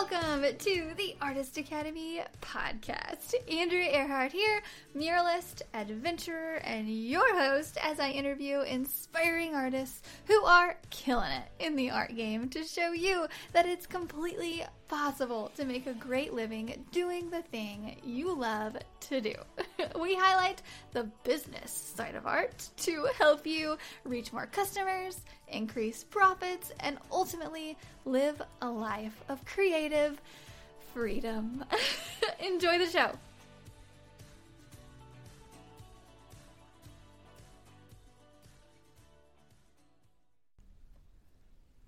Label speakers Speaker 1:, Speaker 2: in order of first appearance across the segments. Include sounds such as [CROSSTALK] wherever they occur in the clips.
Speaker 1: Welcome to the Artist Academy podcast. Andrea Earhart here, muralist, adventurer, and your host as I interview inspiring artists who are killing it in the art game to show you that it's completely possible to make a great living doing the thing you love to do. [LAUGHS] [LAUGHS] we highlight the business side of art to help you reach more customers, increase profits, and ultimately live a life of creative freedom. [LAUGHS] Enjoy the show.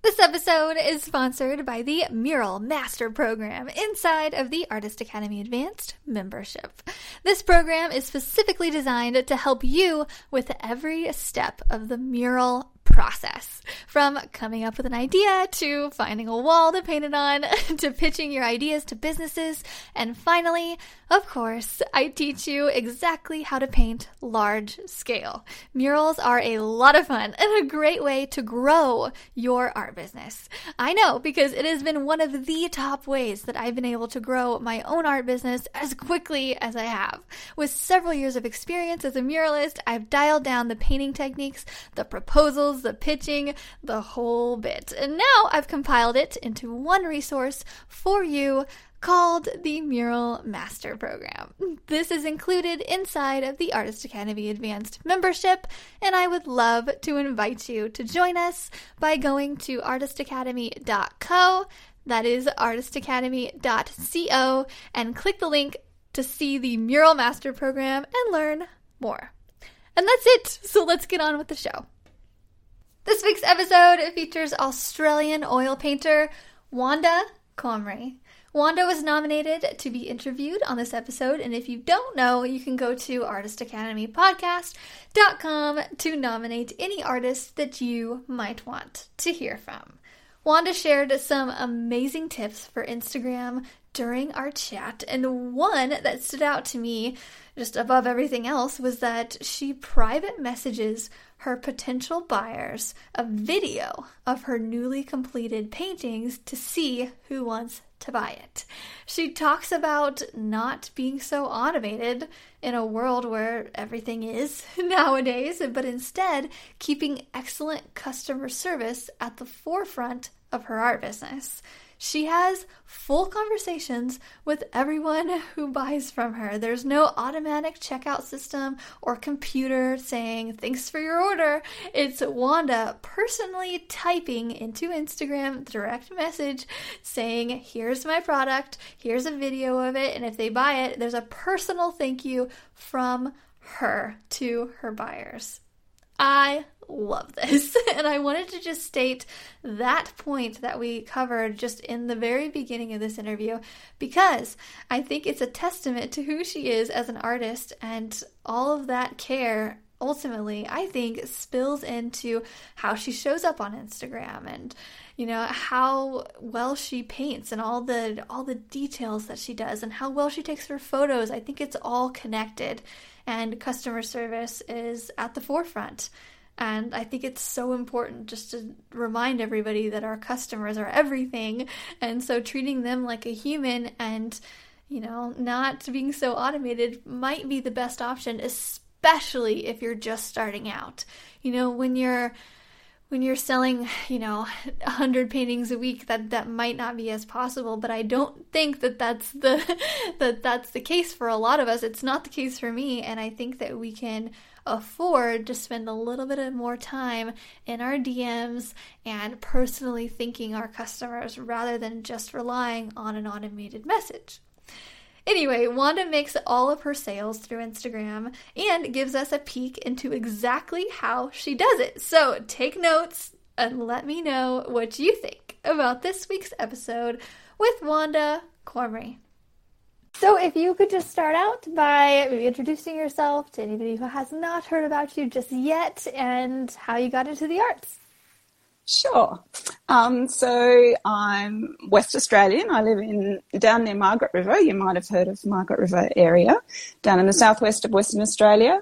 Speaker 1: This episode is sponsored by the Mural Master Program inside of the Artist Academy Advanced membership. This program is specifically designed to help you with every step of the mural process from coming up with an idea to finding a wall to paint it on [LAUGHS] to pitching your ideas to businesses. And finally, of course, I teach you exactly how to paint large scale. Murals are a lot of fun and a great way to grow your art business. I know because it has been one of the top ways that I've been able to grow my own art business as quickly as I have. With several years of experience as a muralist, I've dialed down the painting techniques, the proposals, the pitching, the whole bit. And now I've compiled it into one resource for you called the Mural Master Program. This is included inside of the Artist Academy Advanced membership, and I would love to invite you to join us by going to artistacademy.co. That is artistacademy.co, and click the link to see the Mural Master Program and learn more. And that's it. So let's get on with the show. This week's episode features Australian oil painter Wanda Comrie. Wanda was nominated to be interviewed on this episode, and if you don't know, you can go to artistacademypodcast.com to nominate any artist that you might want to hear from. Wanda shared some amazing tips for Instagram during our chat, and one that stood out to me just above everything else was that she private messages her potential buyers a video of her newly completed paintings to see who wants to buy it. She talks about not being so automated in a world where everything is [LAUGHS] nowadays, but instead keeping excellent customer service at the forefront of her art business. She has full conversations with everyone [LAUGHS] who buys from her. There's no automatic checkout system or computer saying, thanks for your order. It's Wanda personally typing into Instagram direct message saying, here's my product, here's a video of it, and if they buy it, there's a personal thank you from her to her buyers. I love this. [LAUGHS] And I wanted to just state that point that we covered just in the very beginning of this interview because I think it's a testament to who she is as an artist and all of that care ultimately I think spills into how she shows up on Instagram and you know how well she paints and all the all the details that she does and how well she takes her photos. I think it's all connected and customer service is at the forefront. And I think it's so important just to remind everybody that our customers are everything. And so treating them like a human and, you know, not being so automated might be the best option, especially if you're just starting out. You know, when you're when you're selling, you know, 100 paintings a week that that might not be as possible, but I don't think that that's the [LAUGHS] that that's the case for a lot of us. It's not the case for me, and I think that we can afford to spend a little bit more time in our DMs and personally thanking our customers rather than just relying on an automated message. Anyway, Wanda makes all of her sales through Instagram and gives us a peek into exactly how she does it. So take notes and let me know what you think about this week's episode with Wanda Comrie. So, if you could just start out by maybe introducing yourself to anybody who has not heard about you just yet and how you got into the arts.
Speaker 2: Sure. Um, so I'm West Australian. I live in down near Margaret River. You might have heard of Margaret River area, down in the southwest of Western Australia.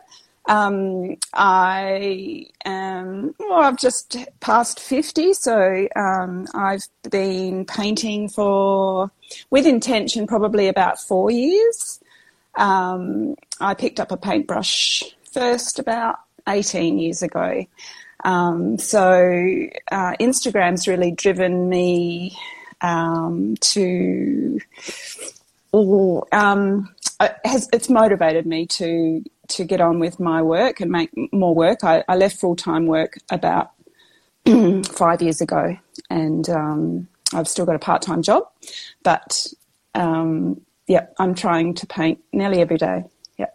Speaker 2: Um, I am, well, I've just passed 50, so um, I've been painting for, with intention, probably about four years. Um, I picked up a paintbrush first about 18 years ago. Um, so uh, Instagram's really driven me um, to, or um, has, it's motivated me to to get on with my work and make more work. I, I left full time work about [CLEARS THROAT] five years ago, and um, I've still got a part time job, but um, yeah, I'm trying to paint nearly every day. Yeah.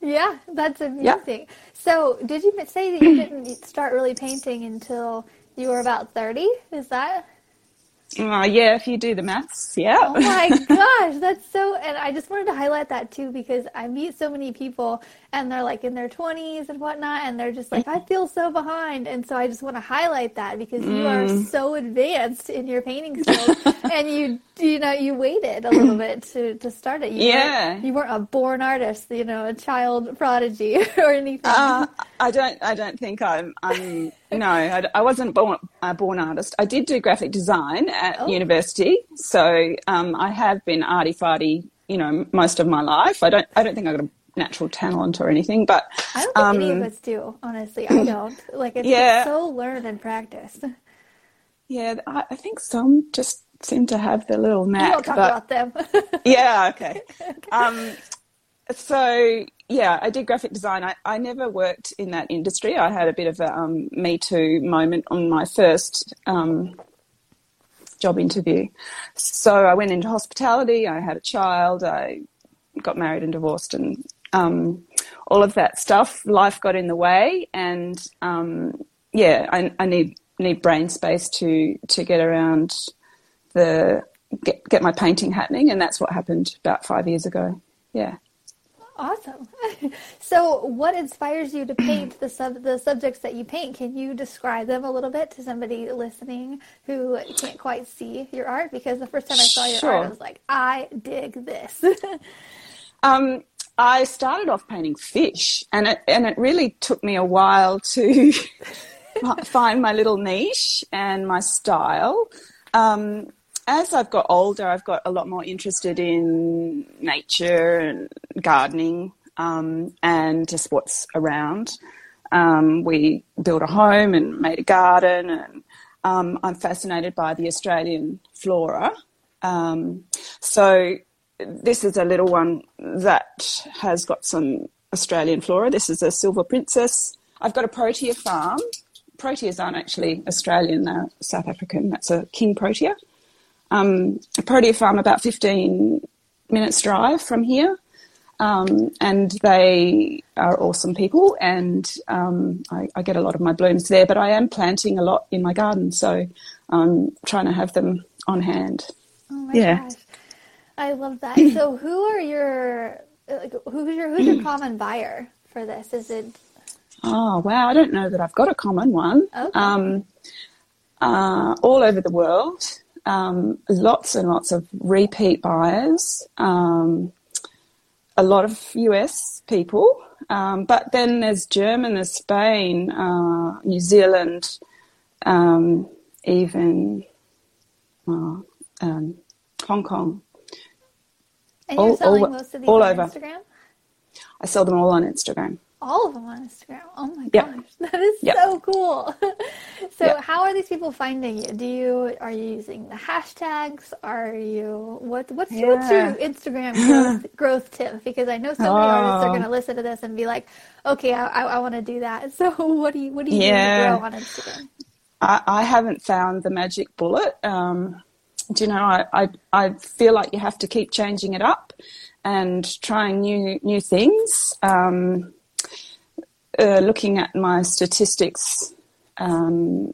Speaker 1: Yeah, that's amazing. So, did you say that you didn't start really painting until you were about 30? Is that?
Speaker 2: Uh, yeah, if you do the maths, yeah.
Speaker 1: Oh my [LAUGHS] gosh, that's so. And I just wanted to highlight that too because I meet so many people and they're like in their 20s and whatnot, and they're just like, I feel so behind. And so I just want to highlight that because you mm. are so advanced in your painting skills [LAUGHS] and you, you know, you waited a little bit to, to start it. You
Speaker 2: yeah.
Speaker 1: Weren't, you weren't a born artist, you know, a child prodigy [LAUGHS] or anything.
Speaker 2: Uh, I don't, I don't think I'm, I'm, no, I, I wasn't born a born artist. I did do graphic design at oh. university, so um, I have been arty farty, you know, most of my life. I don't, I don't think I got a natural talent or anything, but
Speaker 1: I don't think um, any of um, us do. Honestly, I don't. Like it's, yeah. so learned and practiced.
Speaker 2: Yeah, I, I, think some just seem to have the little knack.
Speaker 1: We will talk but, about them. [LAUGHS]
Speaker 2: yeah. Okay. [LAUGHS] okay. Um, so yeah, I did graphic design. I, I never worked in that industry. I had a bit of a um, Me Too moment on my first um, job interview. So I went into hospitality. I had a child. I got married and divorced, and um, all of that stuff. Life got in the way, and um, yeah, I, I, need need brain space to to get around the get get my painting happening, and that's what happened about five years ago. Yeah.
Speaker 1: Awesome. [LAUGHS] so, what inspires you to paint the sub the subjects that you paint? Can you describe them a little bit to somebody listening who can't quite see your art? Because the first time I saw your sure. art, I was like, I dig this. [LAUGHS]
Speaker 2: um, I started off painting fish, and it and it really took me a while to [LAUGHS] find my little niche and my style. Um, as I've got older, I've got a lot more interested in nature and gardening um, and just what's around. Um, we built a home and made a garden, and um, I'm fascinated by the Australian flora. Um, so this is a little one that has got some Australian flora. This is a silver princess. I've got a protea farm. Proteas aren't actually Australian; they're South African. That's a king protea um, a protea farm about 15 minutes drive from here. Um, and they are awesome people, and um, I, I, get a lot of my blooms there. But I am planting a lot in my garden, so I'm trying to have them on hand.
Speaker 1: Oh my yeah. gosh, I love that. so, [CLEARS THROAT] who are your like, who's your who's your [CLEARS THROAT] common buyer for this? Is it?
Speaker 2: Oh wow, I don't know that I've got a common one. Okay. Um, uh, all over the world um, lots and lots of repeat buyers, um, a lot of US people, um, but then there's German, there's Spain, uh, New Zealand, um, even uh, um, Hong Kong.
Speaker 1: And you're all, selling all, most of these all on over. Instagram?
Speaker 2: I sell them all on Instagram
Speaker 1: all of them on Instagram. Oh my yep. gosh, [LAUGHS] that is yep. so cool. [LAUGHS] so, yep. how are these people finding you? Do you are you using the hashtags? Are you what what's, yeah. what's your Instagram [LAUGHS] growth, growth tip? Because I know so many oh. artists are going to listen to this and be like, okay, I, I, I want to do that. So, what do you what do you yeah. do grow on Instagram?
Speaker 2: I, I haven't found the magic bullet. Um, do you know? I, I I feel like you have to keep changing it up and trying new new things. Um, uh, looking at my statistics, um,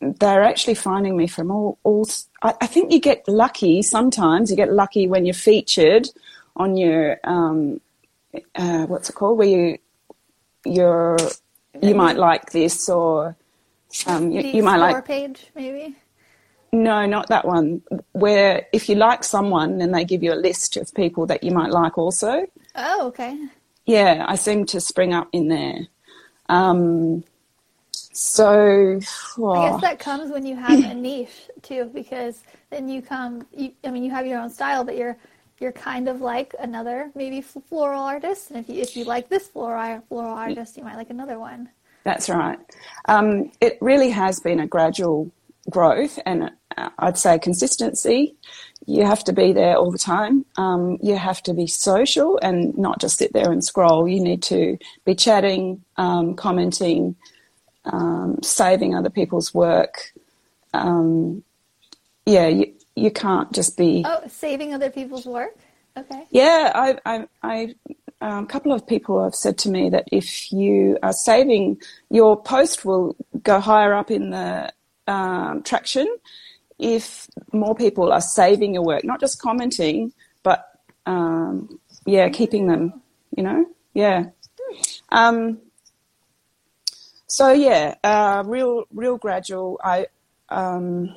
Speaker 2: they're actually finding me from all. all I, I, think you get lucky sometimes. You get lucky when you're featured on your um, uh, what's it called? Where you you're you might like this or um, you, you might like
Speaker 1: page maybe.
Speaker 2: No, not that one. Where if you like someone, then they give you a list of people that you might like also.
Speaker 1: Oh, okay.
Speaker 2: yeah, I seem to spring up in there. Um, so oh.
Speaker 1: I guess that comes when you have a niche too, because then you come. You, I mean, you have your own style, but you're you're kind of like another maybe floral artist, and if you if you like this floral floral artist, you might like another one.
Speaker 2: That's right. Um, it really has been a gradual growth, and uh, I'd say consistency. You have to be there all the time. Um, you have to be social and not just sit there and scroll. You need to be chatting, um, commenting, um, saving other people's work. Um, yeah, you, you can't just be.
Speaker 1: Oh, saving other people's work? Okay.
Speaker 2: Yeah, I, I, I um, a couple of people have said to me that if you are saving, your post will go higher up in the um, traction if more people are saving your work, not just commenting, but um, yeah, keeping them, you know, yeah. Um, so yeah, uh, real, real gradual. I, um,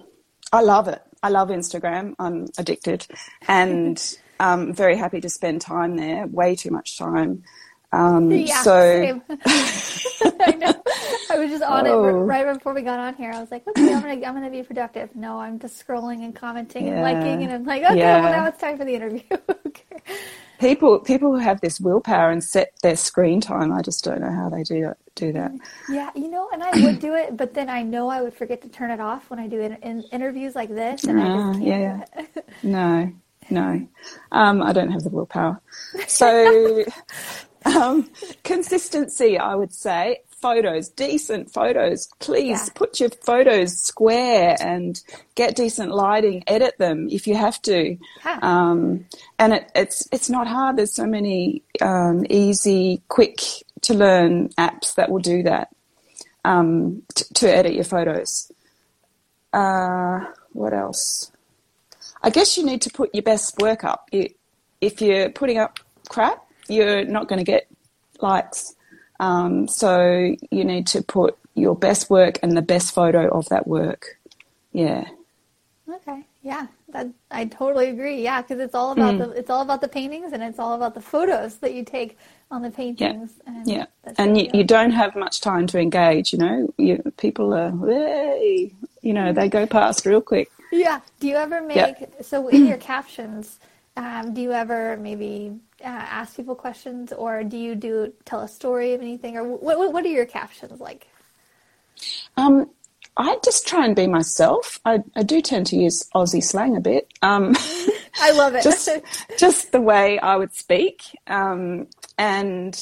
Speaker 2: I love it. I love Instagram. I'm addicted, and I'm [LAUGHS] very happy to spend time there. Way too much time. Um,
Speaker 1: yeah,
Speaker 2: so [LAUGHS] [LAUGHS]
Speaker 1: I know. I was just on oh. it right before we got on here. I was like, okay, I'm gonna I'm gonna be productive. No, I'm just scrolling and commenting yeah. and liking, and I'm like, okay, yeah. well now it's time for the interview. [LAUGHS] okay.
Speaker 2: People people who have this willpower and set their screen time. I just don't know how they do that. Do that.
Speaker 1: Yeah, you know, and I would do it, but then I know I would forget to turn it off when I do in, in interviews like this, and uh, I just ah, can't yeah. [LAUGHS]
Speaker 2: no, no, um, I don't have the willpower. So. [LAUGHS] Um, consistency, I would say. Photos, decent photos. Please yeah. put your photos square and get decent lighting. Edit them if you have to. Yeah. Um, and it, it's it's not hard. There's so many um, easy, quick to learn apps that will do that um, t- to edit your photos. Uh, what else? I guess you need to put your best work up. If you're putting up crap, you're not going to get likes. Um, so you need to put your best work and the best photo of that work. Yeah.
Speaker 1: Okay. Yeah. That, I totally agree. Yeah, because it's all about mm. the it's all about the paintings and it's all about the photos that you take on the paintings.
Speaker 2: Yeah. And, yeah. and you, you, don't have much time to engage. You know, you, people are, hey, you know, they go past real quick.
Speaker 1: Yeah. Do you ever make yep. so in your captions? Um, do you ever maybe uh, ask people questions, or do you do tell a story of anything, or what? What, what are your captions like?
Speaker 2: Um, I just try and be myself. I, I do tend to use Aussie slang a bit. Um, [LAUGHS]
Speaker 1: I love it. [LAUGHS]
Speaker 2: just, [LAUGHS] just the way I would speak, um, and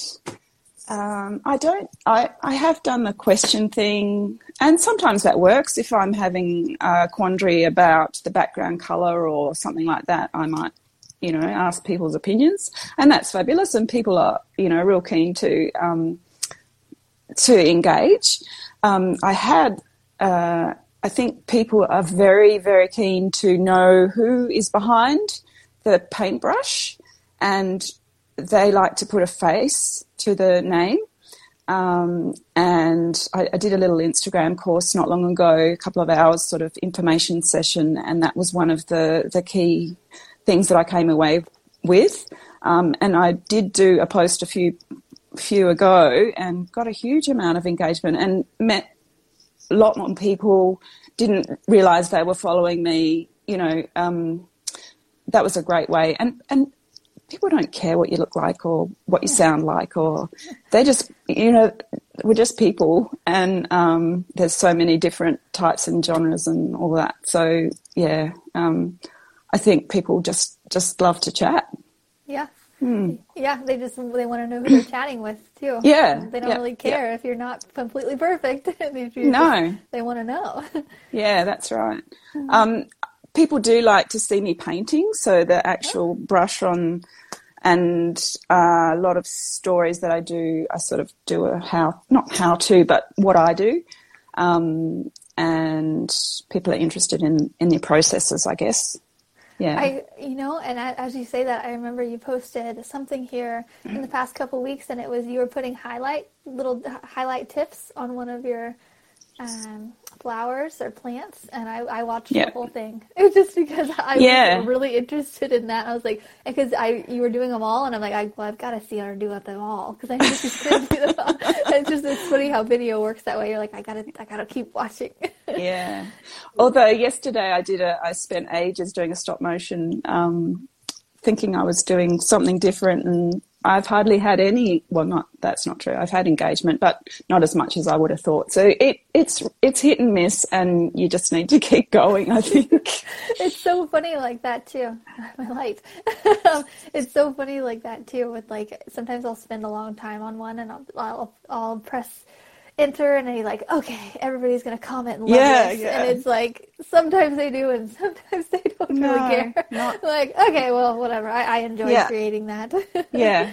Speaker 2: um, I don't. I, I have done the question thing, and sometimes that works. If I'm having a quandary about the background color or something like that, I might you know, ask people's opinions, and that's fabulous. And people are, you know, real keen to um, to engage. Um, I had, uh, I think people are very, very keen to know who is behind the paintbrush, and they like to put a face to the name. Um, and I, I, did a little Instagram course not long ago, a couple of hours sort of information session, and that was one of the the key things that I came away with. Um, and I did do a post a few few ago and got a huge amount of engagement and met a lot more people. Didn't realize they were following me. You know, um, that was a great way. And and people don't care what you look like or what you sound like, or they just you know we're just people, and um, there's so many different types and genres and all that. So yeah. Um, I think people just just love to chat.
Speaker 1: Yeah. Hmm. Yeah, they just they want to know who they're chatting with too.
Speaker 2: Yeah,
Speaker 1: they don't
Speaker 2: yeah,
Speaker 1: really care yeah. if you're not completely perfect. [LAUGHS]
Speaker 2: no,
Speaker 1: just, they want to know. [LAUGHS]
Speaker 2: yeah, that's right. Mm-hmm. Um, people do like to see me painting, so the actual yeah. brush on, and uh, a lot of stories that I do, I sort of do a how not how to, but what I do. Um, and people are interested in in the processes, I guess
Speaker 1: yeah. I, you know, and as you say that, I remember you posted something here in the past couple weeks, and it was you were putting highlight little uh, highlight tips on one of your um, flowers or plants, and I, I watched
Speaker 2: Yeah.
Speaker 1: the whole thing [LAUGHS] It just because I
Speaker 2: Yeah.
Speaker 1: was really interested in that. I was like, because I you were doing them all, and I'm like, I, well, I've got to see her do them all because I know she's going to do them all. It's just it's funny how video works that way. You're like, I gotta I gotta keep watching. [LAUGHS]
Speaker 2: Yeah. Although yesterday I did a, I spent ages doing a stop motion, um, thinking I was doing something different, and I've hardly had any. Well, not that's not true. I've had engagement, but not as much as I would have thought. So it it's it's hit and miss, and you just need to [LAUGHS] keep going. I think. [LAUGHS]
Speaker 1: it's so funny like that too. [LAUGHS] My light. it's so funny like that too. With like sometimes I'll spend a long time on one, and I'll I'll, I'll press enter, and I like okay, everybody's gonna comment and love
Speaker 2: Yeah,
Speaker 1: this,
Speaker 2: yeah.
Speaker 1: and it's like sometimes they do, and [LAUGHS] sometimes they don't
Speaker 2: No,
Speaker 1: really care.
Speaker 2: not- [LAUGHS]
Speaker 1: like okay, well whatever. I, I enjoy
Speaker 2: Yeah.
Speaker 1: creating that. [LAUGHS]
Speaker 2: yeah.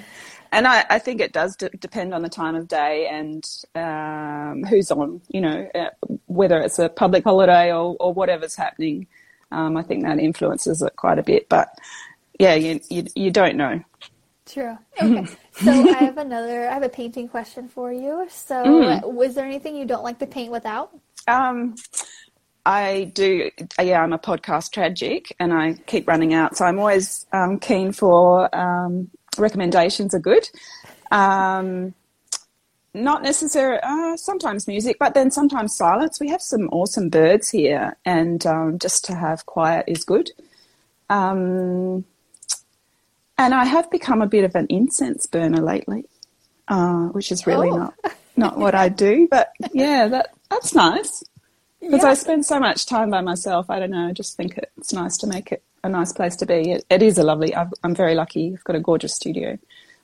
Speaker 2: And I, I think it does d- depend on the time of day and um, who's on, you know, uh, whether it's a public holiday or, or whatever's happening. Um, I think that influences it quite a bit. But yeah, you, you, you don't know.
Speaker 1: True. [LAUGHS] Okay. So I have another. I have a painting question for you. So,
Speaker 2: Mm.
Speaker 1: was there anything you don't like to paint without?
Speaker 2: Um, I do, yeah, I'm a podcast tragic and I keep running out. So I'm always um, keen for um, recommendations are good. Um, not necessarily, uh, sometimes music, but then sometimes silence. We have some awesome birds here and um, just to have quiet is good. Um, and I have become a bit of an incense burner lately, uh, which is really
Speaker 1: Oh.
Speaker 2: not, not what I do, but yeah, that, that's nice. Because
Speaker 1: Yeah.
Speaker 2: I spend so much time by myself, I don't know. I just think it's nice to make it a nice place to be. It, it is a lovely. I've, I'm very lucky. I've got a gorgeous studio,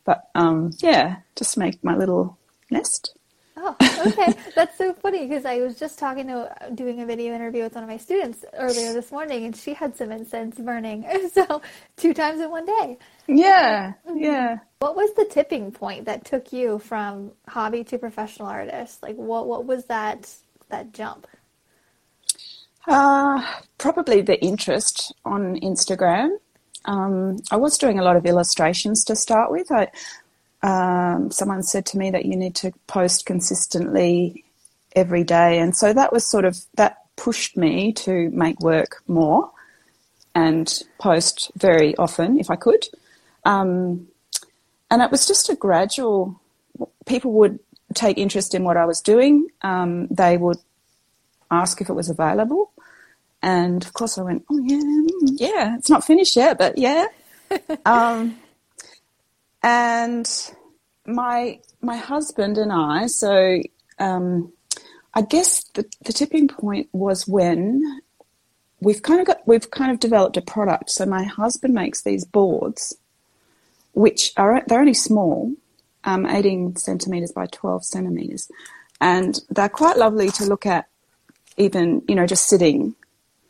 Speaker 2: but um, yeah, just make my little nest.
Speaker 1: Oh, okay. That's so funny because I was just talking to doing a video interview with one of my students earlier this morning, and she had some incense burning. [LAUGHS] So two times in one day.
Speaker 2: Yeah, yeah.
Speaker 1: What was the tipping point that took you from hobby to professional artist? Like, what what was that that jump?
Speaker 2: Uh, probably the interest on Instagram. Um, I was doing a lot of illustrations to start with. I, um, someone said to me that you need to post consistently every day, and so that was sort of that pushed me to make work more and post very often if I could. Um, and it was just a gradual. People would take interest in what I was doing. Um, they would ask if it was available. And of course, I went, oh, yeah, mm, yeah, it's not finished yet, but yeah. [LAUGHS] um, and my my husband and I, so um, I guess the, the tipping point was when we've kind of got we've kind of developed a product. So my husband makes these boards, which are they're only small, um, 18 centimeters by 12 centimeters, and they're quite lovely to look at, even you know just sitting.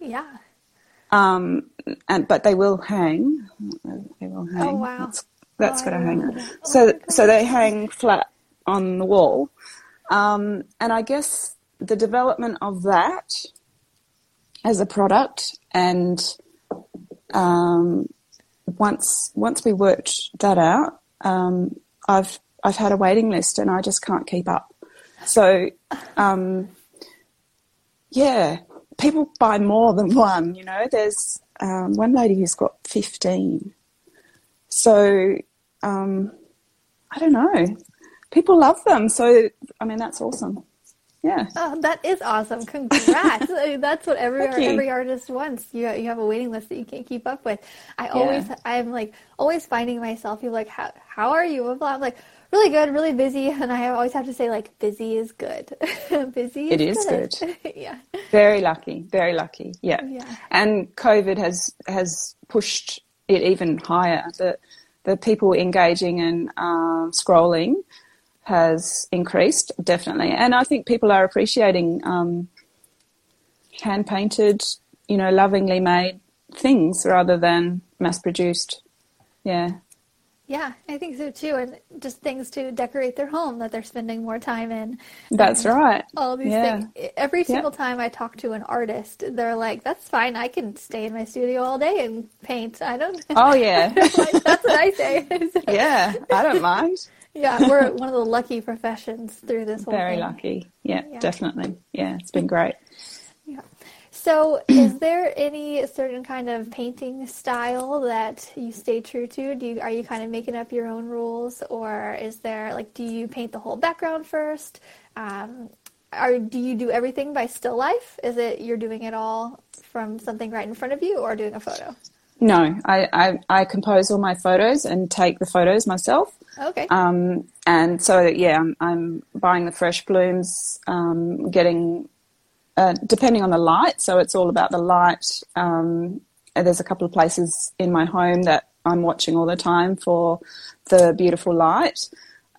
Speaker 1: Yeah.
Speaker 2: Um, and but they will hang. They will hang.
Speaker 1: Oh, wow.
Speaker 2: That's, that's
Speaker 1: Oh,
Speaker 2: got to hang.
Speaker 1: that. Oh,
Speaker 2: So so they hang flat on the wall. Um, and I guess the development of that as a product and um, once once we worked that out, um, I've I've had a waiting list and I just can't keep up. So um, yeah, people buy more than one. You know, there's um, one lady who's got fifteen. So um, I don't know. People love them. So I mean, that's awesome. Yeah.
Speaker 1: Oh, that is awesome! Congrats. [LAUGHS] That's what every every artist wants. You you have a waiting list that you can't keep up with. I always I'm like always finding myself. People like how how are you? I'm like really good, really busy, [LAUGHS] and I always have to say like busy is good. [LAUGHS] busy.
Speaker 2: It
Speaker 1: is
Speaker 2: is
Speaker 1: good. yeah.
Speaker 2: Very lucky, very lucky. Yeah.
Speaker 1: Yeah.
Speaker 2: And COVID has has pushed it even higher. The the people engaging and um, scrolling has increased definitely, and I think people are appreciating um, hand painted, you know, lovingly made things rather than mass produced. Yeah.
Speaker 1: Yeah, I think so too, and just things to decorate their home that they're spending more time in.
Speaker 2: That's right.
Speaker 1: All these
Speaker 2: Yeah.
Speaker 1: things. Every single time I talk to an artist, they're like, "That's fine. I can stay in my studio all day and paint. I don't." [LAUGHS]
Speaker 2: Oh yeah. [LAUGHS]
Speaker 1: like, that's what I say. [LAUGHS]
Speaker 2: yeah. I don't mind.
Speaker 1: yeah, we're one of the lucky professions through this whole
Speaker 2: Very
Speaker 1: thing.
Speaker 2: lucky. Yeah,
Speaker 1: Yeah.
Speaker 2: definitely. Yeah, it's been great.
Speaker 1: So, is there any certain kind of painting style that you stay true to? Do you are you kind of making up your own rules, or is there like do you paint the whole background first? Um, or do you do everything by still life? Is it you're doing it all from something right in front of you, or doing a photo?
Speaker 2: No, I, I, I compose all my photos and take the photos myself.
Speaker 1: Okay.
Speaker 2: Um, and so, yeah, I'm, I'm buying the fresh blooms, um, getting, uh, depending on the light. So it's all about the light. Um, there's a couple of places in my home that I'm watching all the time for the beautiful light.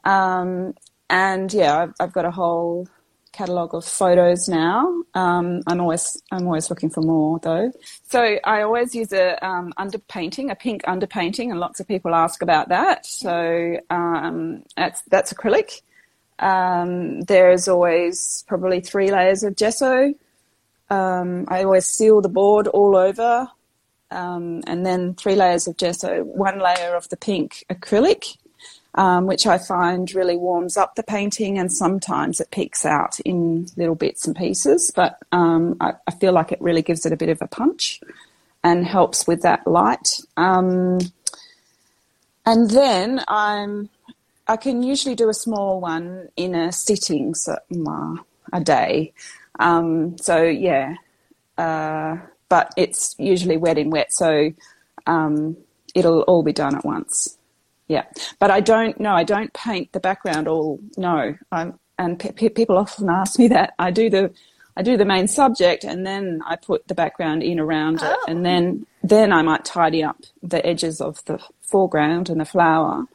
Speaker 2: Um, and yeah, I've, I've got a whole catalogue of photos now. Um, I'm always I'm always looking for more though. So I always use a um, underpainting, a pink underpainting, and lots of people ask about that. So um, that's that's acrylic. Um, there's always probably three layers of gesso. Um, I always seal the board all over, um, and then three layers of gesso, one layer of the pink acrylic, um, which I find really warms up the painting, and sometimes it peeks out in little bits and pieces. But um, I, I feel like it really gives it a bit of a punch and helps with that light. Um, and then I'm I can usually do a small one in a sitting, so a day. Um, so yeah, uh, but it's usually wet in wet, so um, it'll all be done at once. Yeah, but I don't. No, I don't paint the background all. No, I'm, and pe- pe- people often ask me that. I do the, I do the main subject, and then I put the background in around it,
Speaker 1: Oh.
Speaker 2: and then then I might tidy up the edges of the foreground and the flower.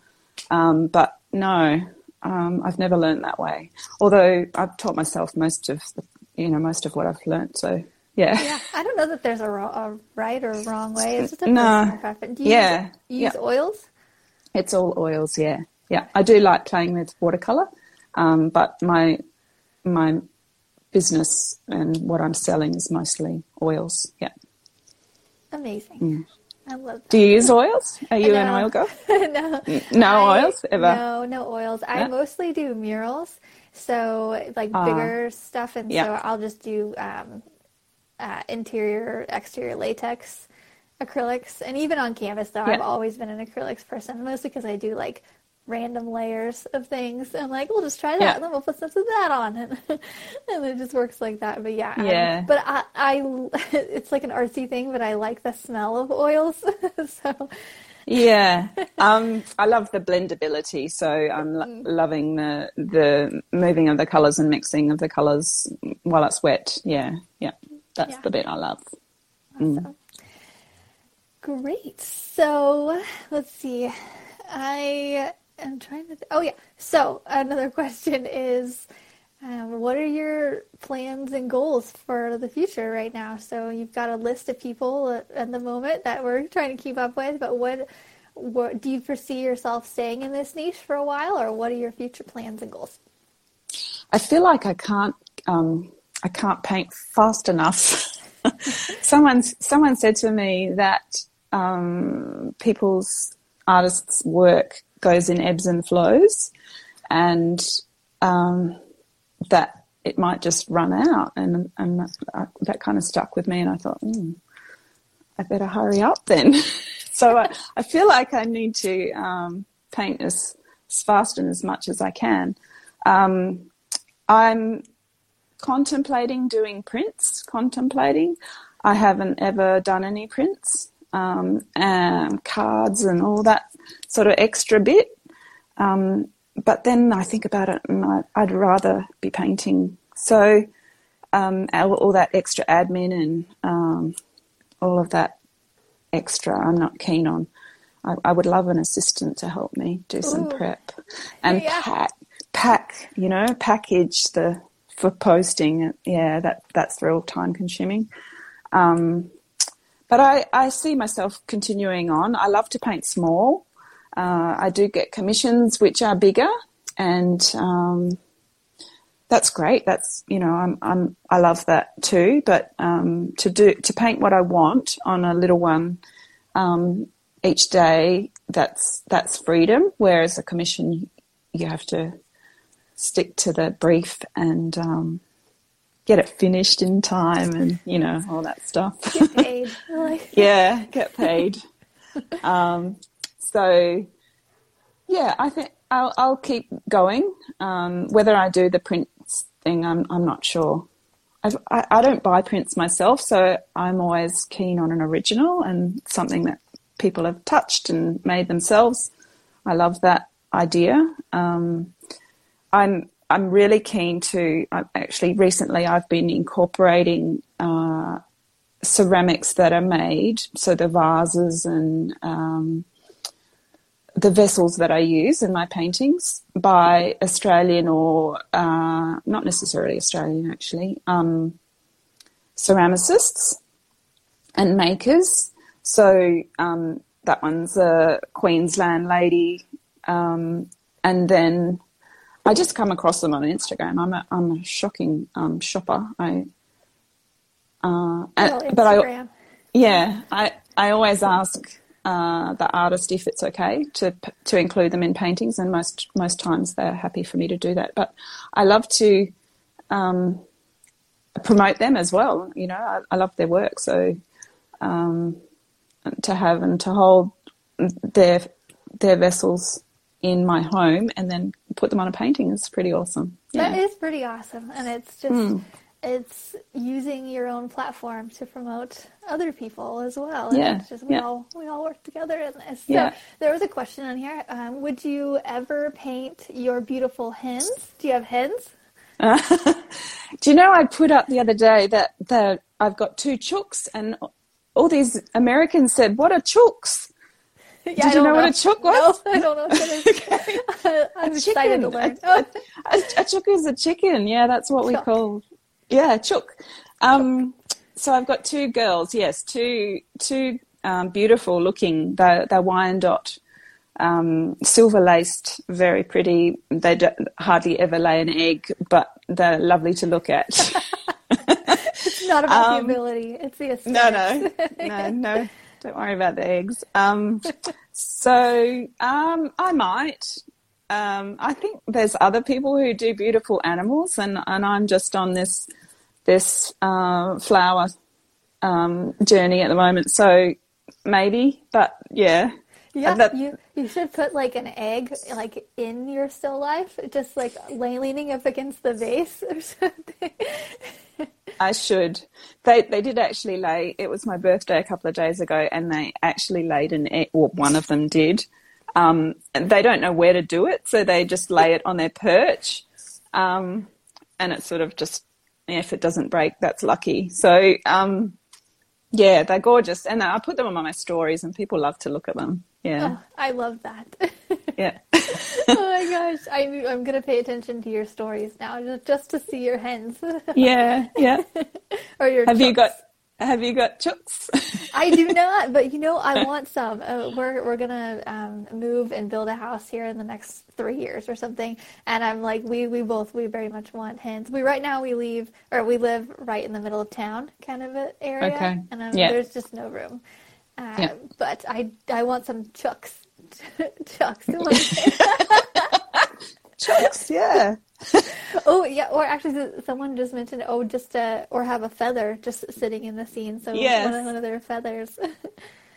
Speaker 2: Um, but no, um, I've never learned that way. Although I've taught myself most of the, you know, most of what I've learnt. So yeah,
Speaker 1: yeah, I don't know that there's a, ro- a right or wrong way. It's just a
Speaker 2: No.
Speaker 1: preference. Do you
Speaker 2: Yeah.
Speaker 1: use, you use
Speaker 2: Yeah.
Speaker 1: oils?
Speaker 2: it's all oils. Yeah, yeah. I do like playing with watercolor, um, but my my business and what I'm selling is mostly oils. Yeah.
Speaker 1: Amazing. I love that.
Speaker 2: Do you use oils? Are you an oil girl? [LAUGHS]
Speaker 1: no,
Speaker 2: No
Speaker 1: I-
Speaker 2: oils ever.
Speaker 1: No, no oils. I
Speaker 2: Yeah.
Speaker 1: mostly do murals, so like
Speaker 2: Ah.
Speaker 1: bigger stuff, and
Speaker 2: Yeah.
Speaker 1: so I'll just do um, uh, interior, exterior latex acrylics, and even on canvas. Though I've always been an acrylics person, mostly because I do like random layers of things. I'm like, we'll just try that,
Speaker 2: Yeah.
Speaker 1: and then we'll put some of that on, [LAUGHS] and, and it just works like that. But yeah,
Speaker 2: Yeah.
Speaker 1: but I, I, [LAUGHS] it's like an artsy thing, but I like the smell of oils, [LAUGHS] so.
Speaker 2: Yeah, um, I love the blendability. So I'm lo- loving the the moving of the colours and mixing of the colours while it's wet. Yeah, yeah, that's
Speaker 1: Yeah.
Speaker 2: the bit I love.
Speaker 1: Awesome. Great. So let's see. I am trying to. Th- oh yeah. So another [LAUGHS] question is, um, what are your plans and goals for the future right now? So you've got a list of people at, at the moment that we're [LAUGHS] trying to keep up with, but what, what do you foresee yourself staying in this niche for a while, or what are your future plans and goals?
Speaker 2: I feel like I can't um, I can't paint fast enough. [LAUGHS] someone someone said to me that um, people's artists' work goes in ebbs and flows, and um, that it might just run out, and and that, that kind of stuck with me, and I thought, hmm, I better hurry up then. [LAUGHS] so I, I feel like I need to um, paint as, as fast and as much as I can. Um, I'm contemplating doing prints, contemplating. I haven't ever done any prints, um, and cards and all that sort of extra bit. Um, but then I think about it and I, I'd rather be painting. So um, all, all that extra admin and um, all of that extra, I'm not keen on. I, I would love an assistant to help me do some
Speaker 1: Ooh.
Speaker 2: prep and
Speaker 1: Yeah.
Speaker 2: pack, pack, you know, package the for posting. Yeah, that that's real time consuming. Um, but I, I see myself continuing on. I love to paint small. Uh, I do get commissions which are bigger, and um, that's great. That's you know I'm, I'm I love that too. But um, to do to paint what I want on a little one um, each day, that's that's freedom. Whereas a commission, you have to stick to the brief and um, get it finished in time, and you know all that stuff.
Speaker 1: Get paid. [LAUGHS]
Speaker 2: yeah, get paid. um, so yeah, I think I'll, I'll keep going. Um, whether I do the prints thing, I'm I'm not sure. I've, I, I don't buy prints myself, so I'm always keen on an original and something that people have touched and made themselves. I love that idea. Um, I'm I'm really keen to. Actually, recently I've been incorporating uh, ceramics that are made, so the vases and um, the vessels that I use in my paintings by Australian or uh, not necessarily Australian actually um, ceramicists and makers. So um, that one's a Queensland lady, um, and then I just come across them on Instagram. I'm a, I'm a shocking um, shopper. I uh, and, but I yeah I I always ask uh, the artist if it's okay to to include them in paintings, and most most times they're happy for me to do that. But I love to um, promote them as well. You know, I, I love their work, so um, to have and to hold their their vessels in my home and then put them on a painting is pretty awesome.
Speaker 1: Yeah. That is pretty awesome, and it's just. Mm it's using your own platform to promote other people as well. And
Speaker 2: yeah,
Speaker 1: it's just we
Speaker 2: yeah.
Speaker 1: all we all work together in this.
Speaker 2: So yeah.
Speaker 1: there was a question on here. Um, would you ever paint your beautiful hens? Do you have hens? Uh, [LAUGHS]
Speaker 2: do you know I put up the other day that that I've got two chooks and all these Americans said, "What are chooks?"
Speaker 1: Yeah,
Speaker 2: Did you know, know, what a chook was?
Speaker 1: No, I don't know what is. [LAUGHS] okay. [LAUGHS] I'm
Speaker 2: a chicken. A, a, a, chook is a chicken. Yeah, that's what we call yeah, chook. Um, so I've got two girls. Yes, two two um, beautiful looking. They're, they're Wyandotte, um, silver laced, very pretty. They hardly ever lay an egg, but they're lovely to look at. [LAUGHS]
Speaker 1: it's not about the um, ability; it's the aesthetics.
Speaker 2: No, no, no, no. Don't worry about the eggs. Um, so um, I might. Um, I think there's other people who do beautiful animals, and, and I'm just on this this uh, flower um, journey at the moment. So maybe, but yeah.
Speaker 1: Yeah, that, you you should put like an egg like in your still life, just like leaning up against the vase or [LAUGHS] something.
Speaker 2: I should. They they did actually lay. It was my birthday a couple of days ago, and they actually laid an egg, or one of them did. Um, they don't know where to do it, so they just lay it on their perch, um, and it sort of just if it doesn't break, that's lucky. So, um, yeah, they're gorgeous, and I put them on my stories, and people love to look at them. Yeah,
Speaker 1: oh, I love that. [LAUGHS]
Speaker 2: yeah.
Speaker 1: oh my [LAUGHS] gosh, I'm I'm gonna pay attention to your stories now, just just to see your hens. [LAUGHS]
Speaker 2: yeah, yeah.
Speaker 1: or your.
Speaker 2: Have you got have you got chooks?
Speaker 1: I do not, but you know, I want some. Uh, we're we're gonna um, move and build a house here in the next three years or something, and I'm like, we we both we very much want hens. We right now we leave or we live right in the middle of town, kind of an area,
Speaker 2: okay.
Speaker 1: and
Speaker 2: yeah.
Speaker 1: there's just no room. Uh,
Speaker 2: yeah.
Speaker 1: But I I want some chucks. [LAUGHS] chucks. [LAUGHS]
Speaker 2: chooks, yeah. [LAUGHS]
Speaker 1: oh yeah, or actually, someone just mentioned oh, just uh, or have a feather just sitting in the scene. So
Speaker 2: yes.
Speaker 1: one, of, one of their feathers.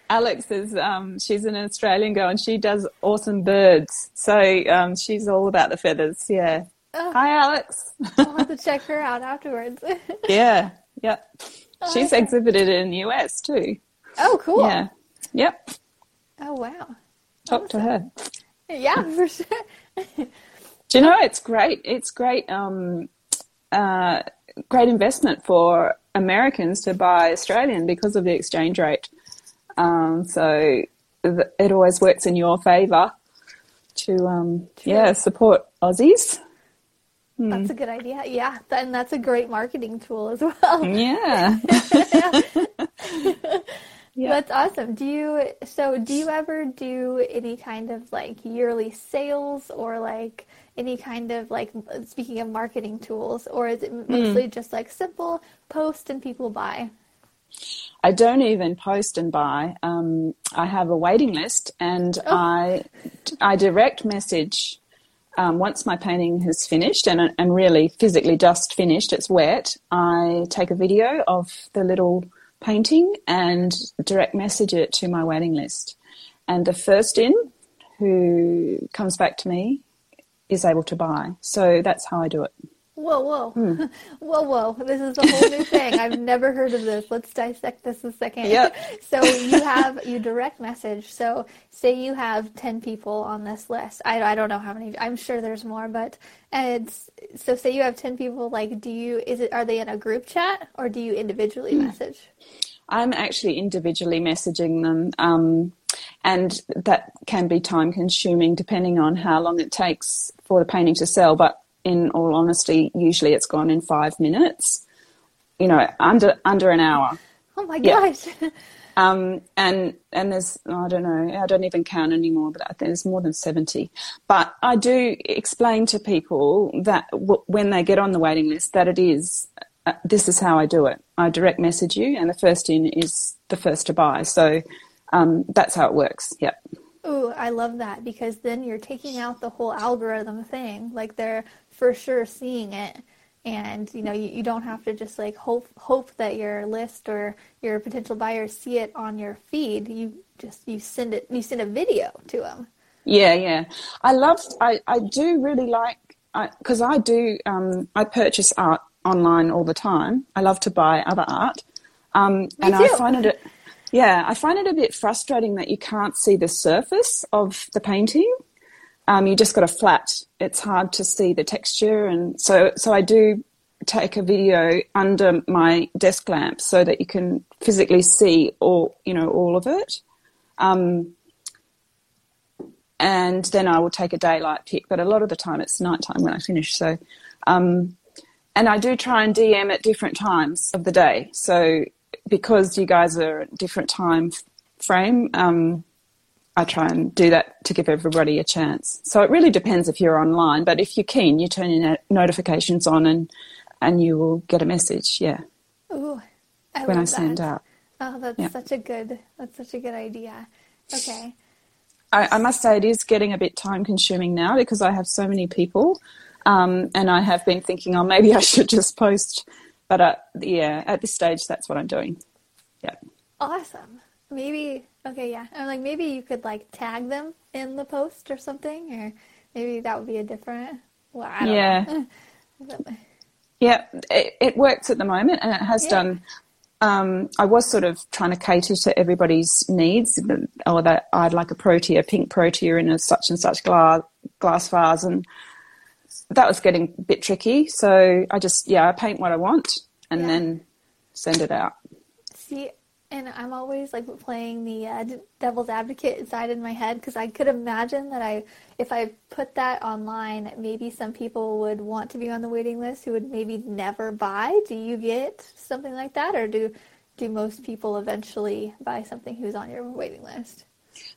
Speaker 2: Alex is um, she's an Australian girl and she does awesome birds. So um, she's all about the feathers. Yeah. Oh. Hi, Alex.
Speaker 1: I'll have to check her out afterwards.
Speaker 2: yeah. Yep. Oh, she's exhibited in the US too.
Speaker 1: Oh, cool.
Speaker 2: Yeah. Yep.
Speaker 1: Oh wow.
Speaker 2: Talk awesome. to her.
Speaker 1: Yeah, for sure. [LAUGHS]
Speaker 2: Do you know it's great? It's great. Um, uh, great investment for Americans to buy Australian because of the exchange rate. Um, so th- it always works in your favour to um, yeah support Aussies.
Speaker 1: Hmm. That's a good idea. Yeah, and that's a great marketing tool as well.
Speaker 2: Yeah. [LAUGHS] [LAUGHS]
Speaker 1: yeah. That's awesome. Do you so do you ever do any kind of like yearly sales or like any kind of like speaking of marketing tools or is it mostly mm. just like simple post and people buy
Speaker 2: i don't even post and buy um, i have a waiting list and oh. i i direct message um, once my painting has finished and, and really physically just finished, it's wet, I take a video of the little painting and direct message it to my waiting list. And the first in who comes back to me is able to buy. So that's how I do it.
Speaker 1: Whoa, whoa, mm. [LAUGHS] whoa, whoa! This is a whole new thing. I've [LAUGHS] never heard of this. Let's dissect this a second.
Speaker 2: Yep. [LAUGHS]
Speaker 1: so you have you direct message. So say you have ten people on this list. I, I don't know how many. I'm sure there's more, but and it's so say you have ten people. Like, do you is it are they in a group chat or do you individually mm. message?
Speaker 2: I'm actually individually messaging them. Um, and that can be time consuming depending on how long it takes for the painting to sell. But in all honesty, usually it's gone in five minutes. You know, under under an hour.
Speaker 1: Oh my gosh.
Speaker 2: Yeah. [LAUGHS] Um, and and there's I don't know I don't even count anymore, but there's more than seventy. But I do explain to people that w- when they get on the waiting list that it is uh, this is how I do it. I direct message you, and the first in is the first to buy. So um, that's how it works. Yeah.
Speaker 1: Ooh, I love that because then you're taking out the whole algorithm thing. Like they're for sure seeing it. And you know you, you don't have to just like hope hope that your list or your potential buyers see it on your feed. You just you send it you send a video to them
Speaker 2: yeah yeah. I love i i do really like I because I, I, do um, i purchase art online all the time. I love to buy other art. Um, and i find it yeah i find it a bit frustrating that you can't see the surface of the painting um, you just got a flat. It's hard to see the texture, and so so I do take a video under my desk lamp so that you can physically see all you know all of it. Um, and then I will take a daylight pic, but a lot of the time it's nighttime when I finish. So, um, and I do try and DM at different times of the day. So because you guys are at different time frame, um, I try and do that to give everybody a chance. So it really depends if you're online, but if you're keen, you turn your notifications on and and you will get a message. Yeah.
Speaker 1: Ooh, I
Speaker 2: when I
Speaker 1: that.
Speaker 2: send out.
Speaker 1: Oh, that's yeah. such a good. That's such a good idea. Okay.
Speaker 2: I, I, must say it is getting a bit time consuming now because I have so many people, um, and I have been thinking, oh, maybe [LAUGHS] I should just post. But uh, yeah, at this stage, that's what I'm doing. Yeah.
Speaker 1: Awesome. Maybe Okay, yeah. I'm like maybe you could like tag them in the post or something, or maybe that would be a different. Well, I don't
Speaker 2: yeah. [LAUGHS] Yeah, it, it, works at the moment, and it has yeah. done. Um, I was sort of trying to cater to everybody's needs, or that I'd like a protea, pink protea in a such and such glass glass vase, and that was getting a bit tricky. So I just yeah, I paint what I want and yeah. then send it out.
Speaker 1: See, and I'm always like playing the uh, devil's advocate inside in my head because I could imagine that I, if I put that online, maybe some people would want to be on the waiting list who would maybe never buy. Do you get something like that, or do do most people eventually buy something who's on your waiting list?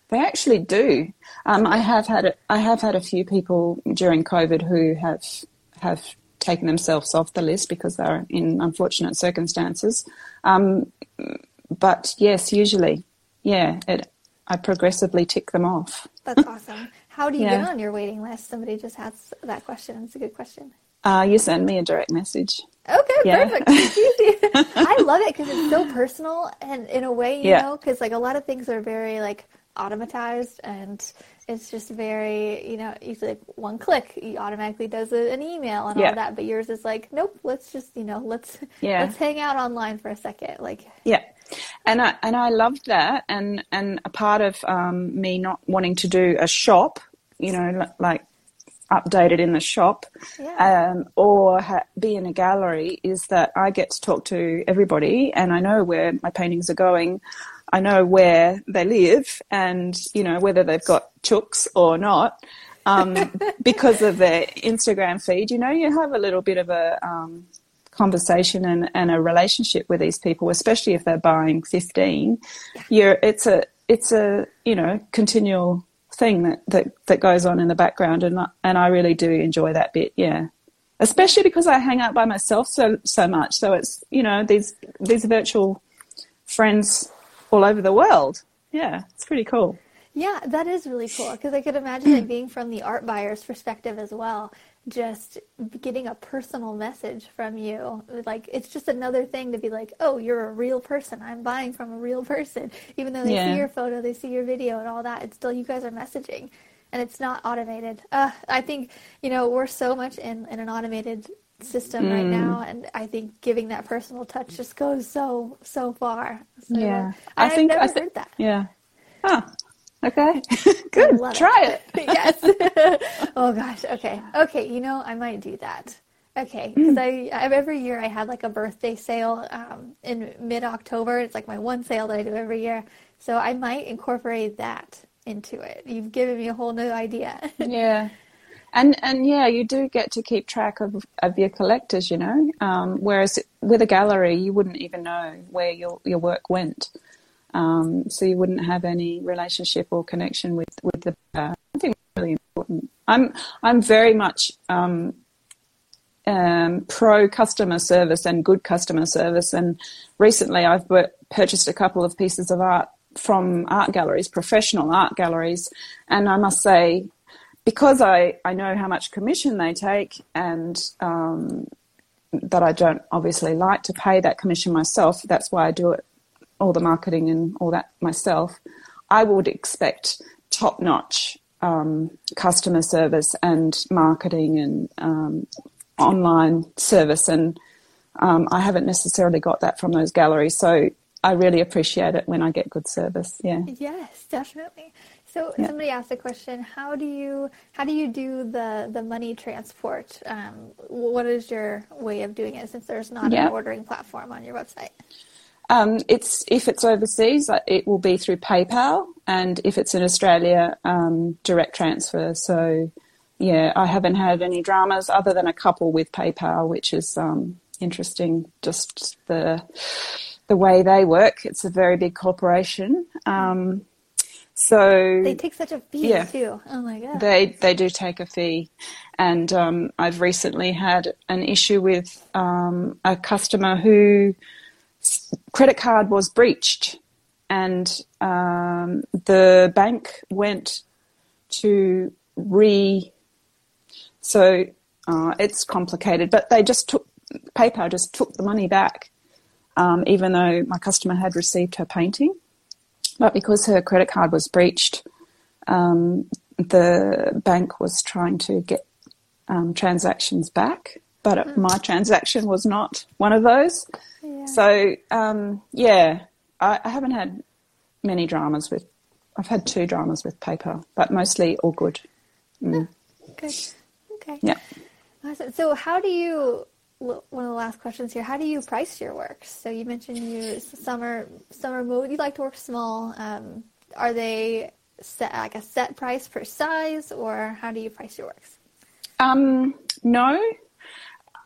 Speaker 2: They actually do. Um, I have had a, I have had a few people during COVID who have have taken themselves off the list because they're in unfortunate circumstances. Um, but yes, usually, yeah, it, I progressively tick them off.
Speaker 1: That's [LAUGHS] awesome. How do you yeah. get on your waiting list? Somebody just asked that question. It's a good question.
Speaker 2: Uh, you send me a direct message.
Speaker 1: Okay, yeah. perfect. [LAUGHS] I love it because it's so personal and in a way, you yeah. know, because like a lot of things are very like automatized and it's just very, you know, you like one click, he automatically does a, an email and yeah. all that. But yours is like, nope, let's just, you know, let's yeah. let's hang out online for a second. Like,
Speaker 2: yeah, and I and I loved that, and and a part of um, me not wanting to do a shop, you know, like updated in the shop,
Speaker 1: yeah.
Speaker 2: um, or ha- be in a gallery, is that I get to talk to everybody, and I know where my paintings are going. I know where they live, and you know whether they've got chooks or not. Um, [LAUGHS] because of their Instagram feed, you know, you have a little bit of a um, conversation and, and a relationship with these people, especially if they're buying 15, you're, it's a, it's a, you know, continual thing that, that, that goes on in the background. And, and I really do enjoy that bit. Yeah. Especially because I hang out by myself so, so much. So it's, you know, these, these virtual friends all over the world. Yeah. It's pretty cool.
Speaker 1: Yeah, that is really cool because I could imagine it being from the art buyer's perspective as well. Just getting a personal message from you. Like, it's just another thing to be like, oh, you're a real person. I'm buying from a real person. [LAUGHS] Even though they
Speaker 2: Yeah.
Speaker 1: see your photo, they see your video and all that, it's still you guys are messaging and it's not automated. Uh, I think, you know, we're so much in, in an automated system
Speaker 2: Mm.
Speaker 1: right now. And I think giving that personal touch just goes so, so far. So,
Speaker 2: Yeah.
Speaker 1: I,
Speaker 2: I think-
Speaker 1: never
Speaker 2: I
Speaker 1: that.
Speaker 2: Yeah. Ah, okay. [LAUGHS] [LAUGHS] Good. Try it. [LAUGHS]
Speaker 1: yes. oh gosh. Okay. Okay. You know, I might do that. Okay, because I, I every year I have like a birthday sale um, in mid October. It's like my one sale that I do every year. So I might incorporate that into it. You've given me a whole new idea.
Speaker 2: Yeah. And and yeah, you do get to keep track of, of your collectors, you know. Um, whereas with a gallery, you wouldn't even know where your, your work went. Um, so you wouldn't have any relationship or connection with with the. Uh, I think really important. I'm I'm very much um, um, pro customer service and good customer service. And recently, I've purchased a couple of pieces of art from art galleries, professional art galleries, and I must say, because I, I know how much commission they take and um, that I don't obviously like to pay that commission myself, that's why I do it, all the marketing and all that myself, I would expect top notch um, customer service and marketing and um, online service. And um, I haven't necessarily got that from those galleries. So I really appreciate it when I get good service. Yeah.
Speaker 1: Yes, definitely. So
Speaker 2: Yeah.
Speaker 1: somebody asked a question: How do you how do you do the the money transport? Um, what is your way of doing it since there's not
Speaker 2: Yeah.
Speaker 1: an ordering platform on your website?
Speaker 2: Um, it's if it's overseas, it will be through PayPal, and if it's in Australia, um, direct transfer. So, yeah, I haven't had any dramas other than a couple with PayPal, which is um, interesting. Just the the way they work. It's a very big corporation. Um, so
Speaker 1: They take such a fee
Speaker 2: Yeah.
Speaker 1: too. Oh my god.
Speaker 2: they they do take a fee, and um, I've recently had an issue with um, a customer who credit card was breached, and um, the bank went to re. So uh, it's complicated, but they just took PayPal just took the money back, um, even though my customer had received her painting, but because her credit card was breached um, the bank was trying to get um, transactions back, but it, my transaction was not one of those.
Speaker 1: Yeah.
Speaker 2: So um, yeah, I, I haven't had many dramas with. I've had two dramas with PayPal, but mostly all good. Mm.
Speaker 1: Good. Okay.
Speaker 2: Yeah.
Speaker 1: So how do you? One of the last questions here. How do you price your works? So you mentioned you summer summer mode. You like to work small. Um, are they set like a set price per size, or how do you price your works?
Speaker 2: Um, no,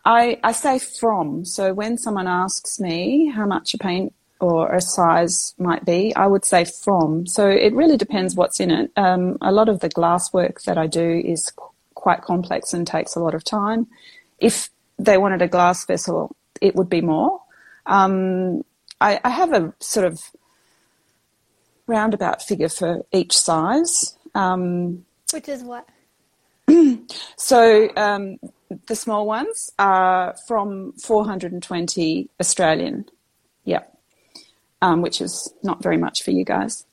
Speaker 2: I, I say from. So when someone asks me how much a paint or a size might be, I would say from. So it really depends what's in it. Um, a lot of the glass work that I do is qu- quite complex and takes a lot of time. If they wanted a glass vessel, it would be more. Um, I, I have a sort of roundabout figure for each size. Um,
Speaker 1: Which is what? [CLEARS THROAT]
Speaker 2: so um, the small ones are from 420 Australian, yeah, um, which is not very much for you guys.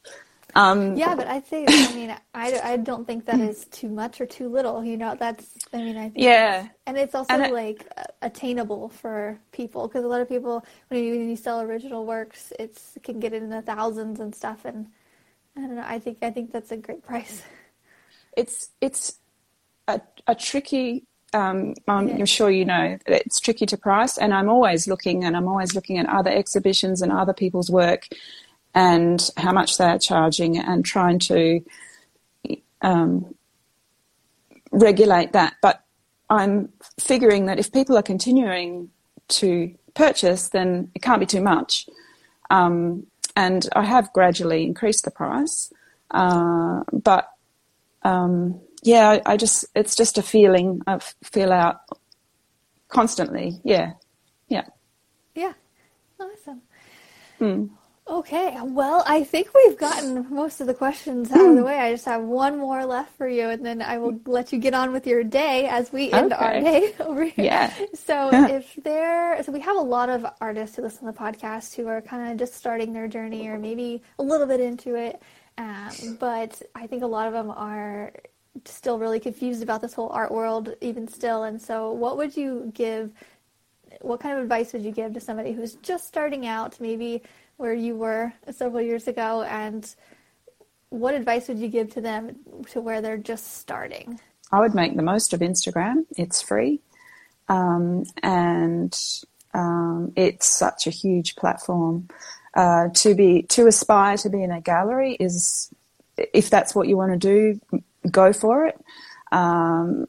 Speaker 2: Um,
Speaker 1: Yeah, but I'd say. I mean, [COUGHS] I, I don't think that is too much or too little. You know, that's. I mean, I think.
Speaker 2: Yeah.
Speaker 1: And it's also
Speaker 2: And it-
Speaker 1: like attainable for people because a lot of people when you, when you sell original works, it's it can get in the thousands and stuff. And I don't know. I think I think that's a great [LAUGHS] price.
Speaker 2: it's it's a, a tricky. Um, I'm,
Speaker 1: Yeah.
Speaker 2: I'm sure you know it's tricky to price, and I'm always looking, and I'm always looking at other exhibitions and other people's work, and how much they are charging, and trying to um, regulate that. But I'm figuring that if people are continuing to purchase, then it can't be too much. Um, and I have gradually increased the price, uh, but um, yeah, I, I just it's just a feeling I feel out constantly. Yeah, yeah.
Speaker 1: Yeah. Awesome.
Speaker 2: Hmm.
Speaker 1: Okay, well, I think we've gotten most of the questions out of the way. I just have one more left for you, and then I will let you get on with your day as we end okay. our day [LAUGHS] over here.
Speaker 2: Yeah.
Speaker 1: So, [LAUGHS] if there, so we have a lot of artists who listen to the podcast who are kind of just starting their journey or maybe a little bit into it, um, but I think a lot of them are still really confused about this whole art world, even still. And so, what would you give? What kind of advice would you give to somebody who's just starting out, maybe? where you were several years ago, and what advice would you give to them to where they're just starting?
Speaker 2: I would make the most of Instagram. It's free, um, and um, it's such a huge platform. Uh, to be to aspire to be in a gallery is, if that's what you want to do, go for it. Um,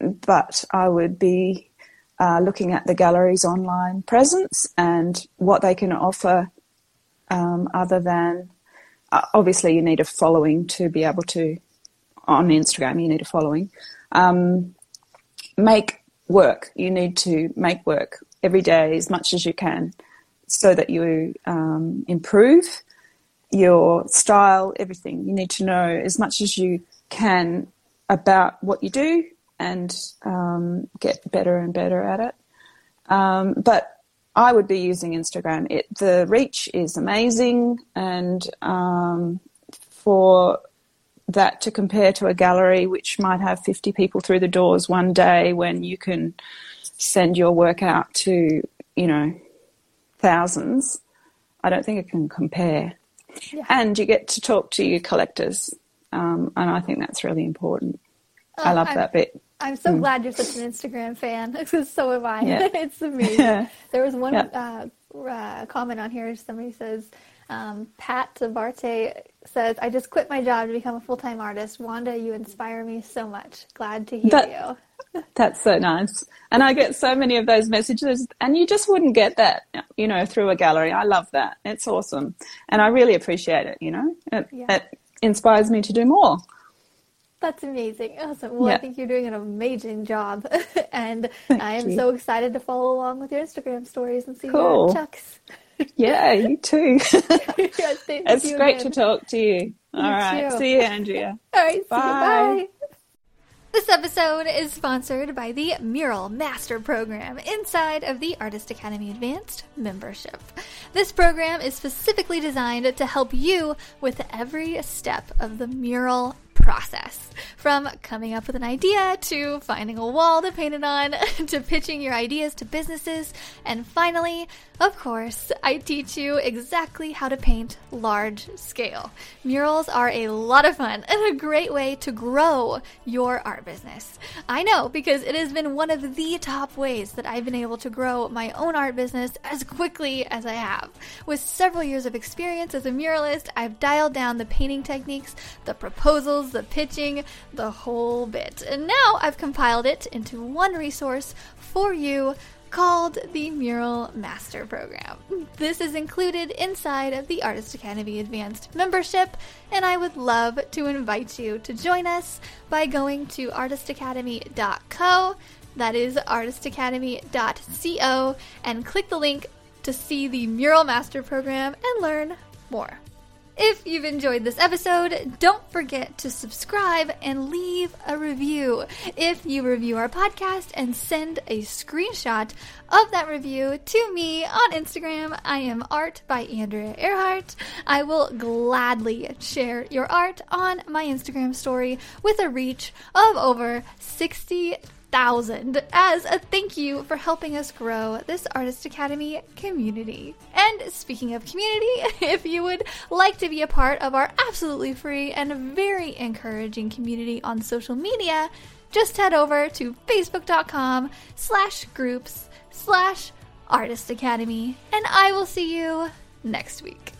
Speaker 2: but I would be uh, looking at the gallery's online presence and what they can offer um, other than uh, obviously you need a following to be able to on Instagram you need a following. Um, make work. You need to make work every day as much as you can so that you um, improve your style everything. You need to know as much as you can about what you do and um, get better and better at it. Um, but I would be using Instagram. It the reach is amazing, and um, for that to compare to a gallery which might have 50 people through the doors one day when you can send your work out to you know thousands i don't think it can compare yeah. and you get to talk to your collectors um, and i think that's really important oh, i love I'm, that bit
Speaker 1: I'm so mm. glad you're such an Instagram fan [LAUGHS] because so am I. Yeah. [LAUGHS] it's amazing. [LAUGHS] Yeah. There was one yeah. uh, uh, comment on here. Somebody says, um, Pat Tabarte says, I just quit my job to become a full time artist. Wanda, you inspire me so much. Glad to hear that,
Speaker 2: you. that's so nice. And I get so many of those messages, and you just wouldn't get that, you know, through a gallery. I love that. It's awesome. And I really appreciate it, you know. It, yeah. it inspires me to do more.
Speaker 1: That's amazing. Awesome. Well, yeah. I think you're doing an amazing job. [LAUGHS] and Thank I am you. so excited to follow along with your Instagram stories and see cool. your chucks.
Speaker 2: yeah, you [LAUGHS] too. [LAUGHS] it's you great again. to talk to you. All you right. Too. See you, Andrea.
Speaker 1: All right. Bye. Bye. This episode is sponsored by the Mural Master Program inside of the Artist Academy Advanced membership. This program is specifically designed to help you with every step of the mural process. From coming up with an idea to finding a wall to paint it on [LAUGHS] to pitching your ideas to businesses. And finally, of course, I teach you exactly how to paint large scale. Murals are a lot of fun and a great way to grow your art business. I know because it has been one of the top ways that I've been able to grow my own art business as quickly as I have. With several years of experience as a muralist, I've dialed down the painting techniques, the proposals, the pitching, the whole bit. And now I've compiled it into one resource for you called the Mural Master Program. This is included inside of the Artist Academy Advanced membership, and I would love to invite you to join us by going to artistacademy.co. That is artistacademy.co, and click the link to see the Mural Master Program and learn more. If you've enjoyed this episode, don't forget to subscribe and leave a review. If you review our podcast and send a screenshot of that review to me on Instagram, I am art by Andrea Earhart. I will gladly share your art on my Instagram story with a reach of over 60 thousand as a thank you for helping us grow this Artist Academy community. And speaking of community, [LAUGHS] if you would like to be a part of our absolutely free and very encouraging community on social media, just head over to facebook.com slash groups slash artist academy and I will see you next week.